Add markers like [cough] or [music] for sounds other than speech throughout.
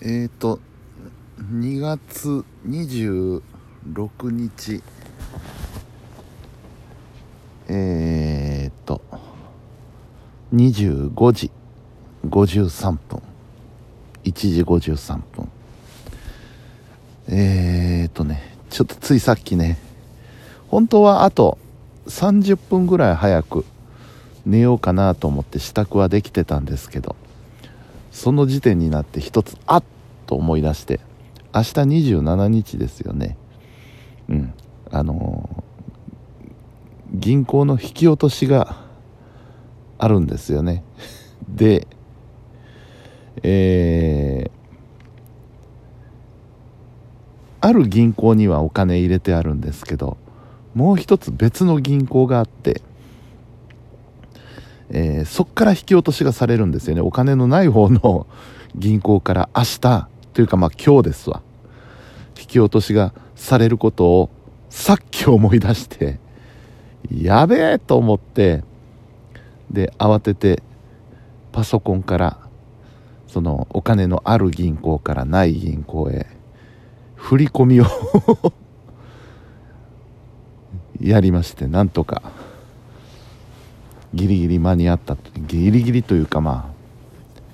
えっ、ー、と2月26日。えっ、ー、と25時53分。1時53分。えっ、ー、とねちょっとついさっきね本当はあと30分ぐらい早く寝ようかなと思って支度はできてたんですけどその時点になって一つあっと思い出して明日27日ですよね。うん。あのー、銀行の引き落としがあるんですよね。でえー、ある銀行にはお金入れてあるんですけどもう一つ別の銀行があってえー、そっから引き落としがされるんですよね。お金のない方の銀行から明日というかまあ今日ですわ。引き落としがされることをさっき思い出してやべえと思ってで慌ててパソコンからそのお金のある銀行からない銀行へ振り込みを [laughs] やりましてなんとか。ギリギリ間に合ったギリギリというかま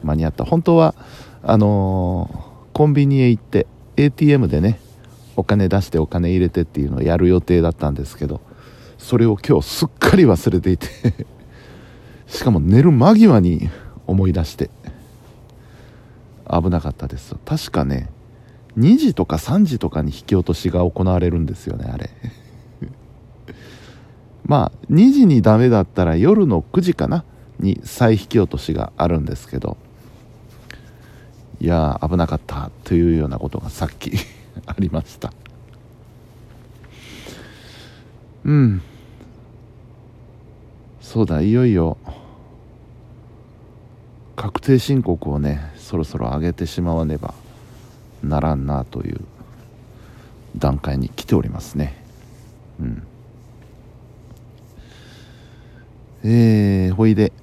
あ間に合った。本当はあのー、コンビニへ行って ATM でねお金出してお金入れてっていうのをやる予定だったんですけどそれを今日すっかり忘れていて [laughs] しかも寝る間際に思い出して危なかったです。確かね2時とか3時とかに引き落としが行われるんですよねあれ。まあ2時にダメだったら夜の9時かな？に再引き落としがあるんですけど。いや危なかったというようなことがさっき [laughs] ありました。うん。そうだいよいよ確定申告をねそろそろ上げてしまわねばならんなという段階に来ておりますね。うん。えー、ほいで。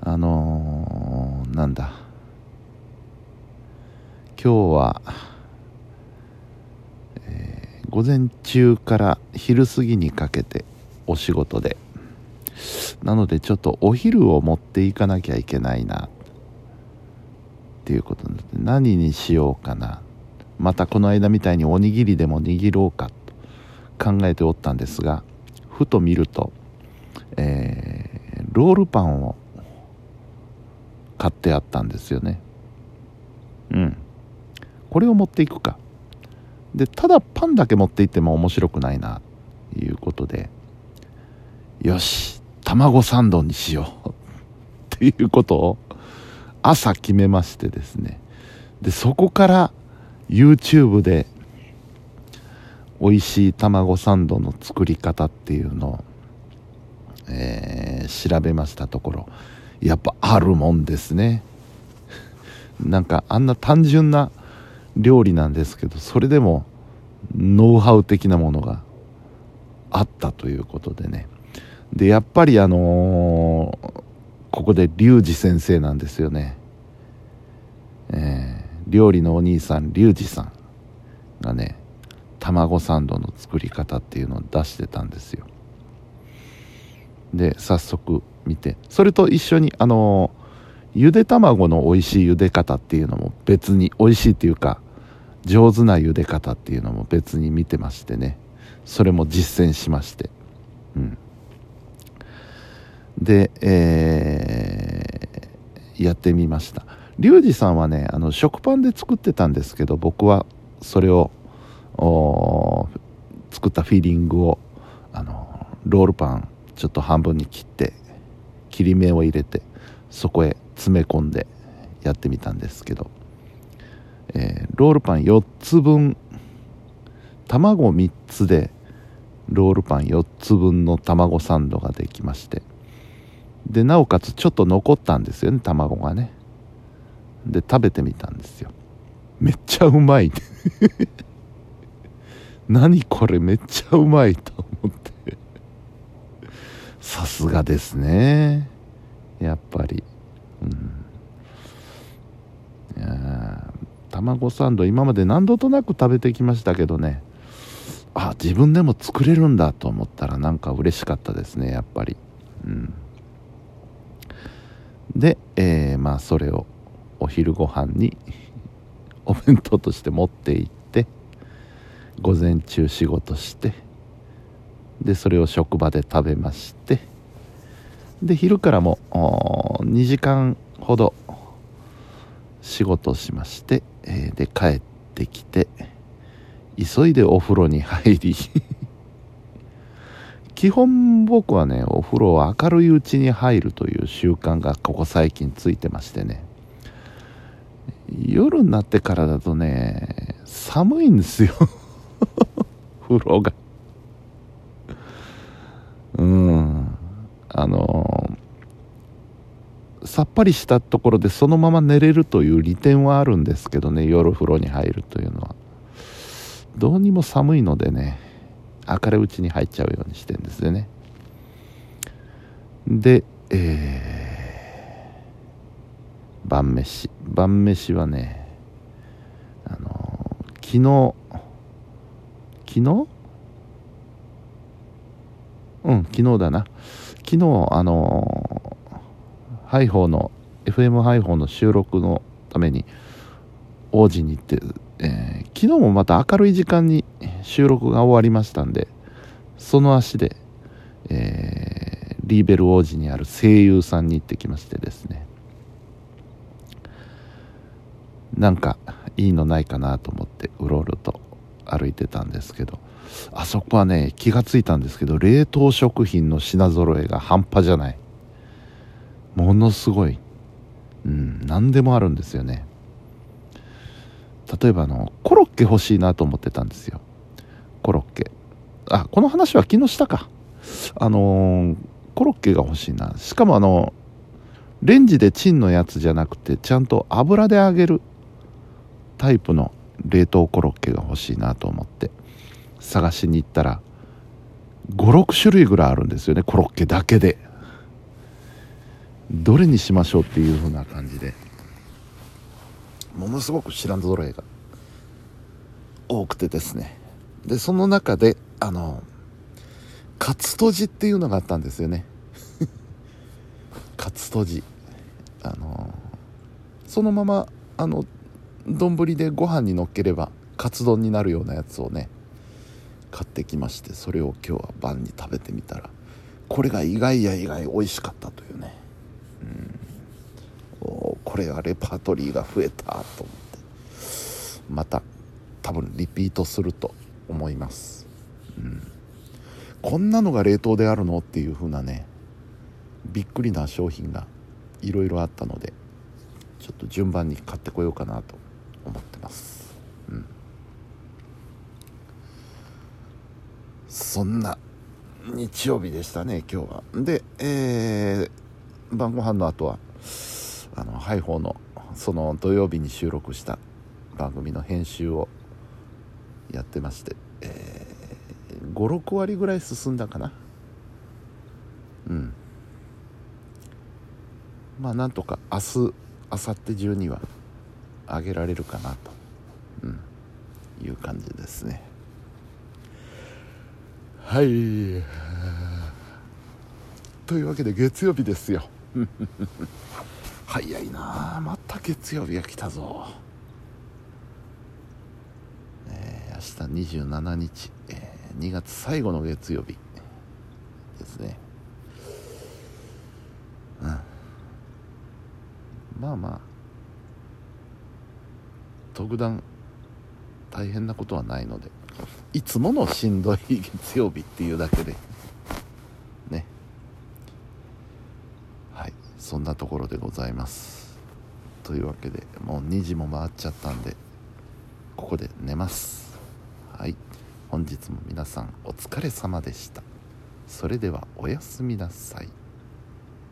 あのー、なんだ。今日は、えー、午前中から昼過ぎにかけてお仕事で。なのでちょっとお昼を持っていかなきゃいけないな。っていうことで何にしようかな。またこの間みたいにおにぎりでも握ろうかと考えておったんですがふと見ると、えー、ロールパンを買ってあったんですよね。うん。これを持っていくか。でただパンだけ持っていっても面白くないなということでよし卵サンドにしよう。[laughs] っていうことを朝決めましてですね。でそこから YouTube で美味しい卵サンドの作り方っていうのを、えー、調べましたところ。やっぱあるもんですね。なんかあんな単純な料理なんですけどそれでもノウハウ的なものがあったということでね。でやっぱりあのー、ここでリュウジ先生なんですよね、えー、料理のお兄さんリュウジさんがね卵サンドの作り方っていうのを出してたんですよ。で早速見て。それと一緒にあのゆで卵の美味しい茹で方っていうのも別に美味しいっていうか上手な茹で方っていうのも別に見てましてね。それも実践しまして。うん。で、えー、やってみました。リュウジさんはねあの食パンで作ってたんですけど僕はそれを作ったフィーリングをあのロールパンちょっと半分に切って切り目を入れてそこへ詰め込んでやってみたんですけど、えー、ロールパン4つ分卵3つでロールパン4つ分の卵サンドができましてでなおかつちょっと残ったんですよね卵がね。で食べてみたんですよ。めっちゃうまい。何これめっちゃうまいと思って。さすがですね。やっぱり、うん。いや、卵サンド今まで何度となく食べてきましたけどね。あ自分でも作れるんだと思ったらなんか嬉しかったですねやっぱり。うん。で、えー、まあそれをお昼ご飯にお弁当として持って行って午前中仕事してでそれを職場で食べましてで昼からも2時間ほど仕事しまして、えー、で帰ってきて急いでお風呂に入り [laughs] 基本僕はねお風呂を明るいうちに入るという習慣がここ最近ついてましてね。夜になってからだとね寒いんですよ。風呂が。うん。あのさっぱりしたところでそのまま寝れるという利点はあるんですけどね夜風呂に入るというのは。どうにも寒いのでね明るいうちに入っちゃうようにしてんですよね。でえー、晩飯。晩飯はねあの昨日昨日？うん昨日だな。昨日あのハイホーの FM ハイホーの収録のために王子に行って、えー、昨日もまた明るい時間に収録が終わりましたんでその足で、えー、リーベル王子にある声優さんに行ってきましてですね。なんかいいのないかなと思ってうろうろと歩いてたんですけどあそこはね気がついたんですけど冷凍食品の品揃えが半端じゃない。ものすごい。うん何でもあるんですよね。例えばあのコロッケ欲しいなと思ってたんですよ。コロッケ。あこの話は昨日したか。あのー、コロッケが欲しいな。しかもあのレンジでチンのやつじゃなくてちゃんと油で揚げるタイプの冷凍コロッケが欲しいなと思って探しに行ったら56種類ぐらいあるんですよねコロッケだけで。どれにしましょうっていう風な感じで。ものすごく知らんぞろえが多くてですね。でその中であのカツとじっていうのがあったんですよね。[laughs] カツとじ。あのそのままあの丼でご飯にのっければカツ丼になるようなやつをね買ってきましてそれを今日は晩に食べてみたらこれが意外や意外美味しかったというね。うん。おこれはレパートリーが増えたと思って。また多分リピートすると思います、うん、こんなのが冷凍であるのっていう風なねびっくりな商品がいろいろあったのでちょっと順番に買ってこようかなと思ってます、うん、そんな日曜日でしたね今日は。で、えー、晩ご飯の後はあのハイホーのその土曜日に収録した番組の編集をやってまして、えー、56割ぐらい進んだかな。うん。まあなんとか明日明後日中には上げられるかなと、うん、いう感じですね。はい。というわけで月曜日ですよ。[laughs] 早いなまた月曜日が来たぞ。明日27日、えー、2月最後の月曜日ですね。うん。まあまあ。特段大変なことはないのでいつものしんどい月曜日っていうだけでね。はいそんなところでございます。というわけでもう2時も回っちゃったんでここで寝ます。はい本日も皆さんお疲れ様でした。それではおやすみなさい。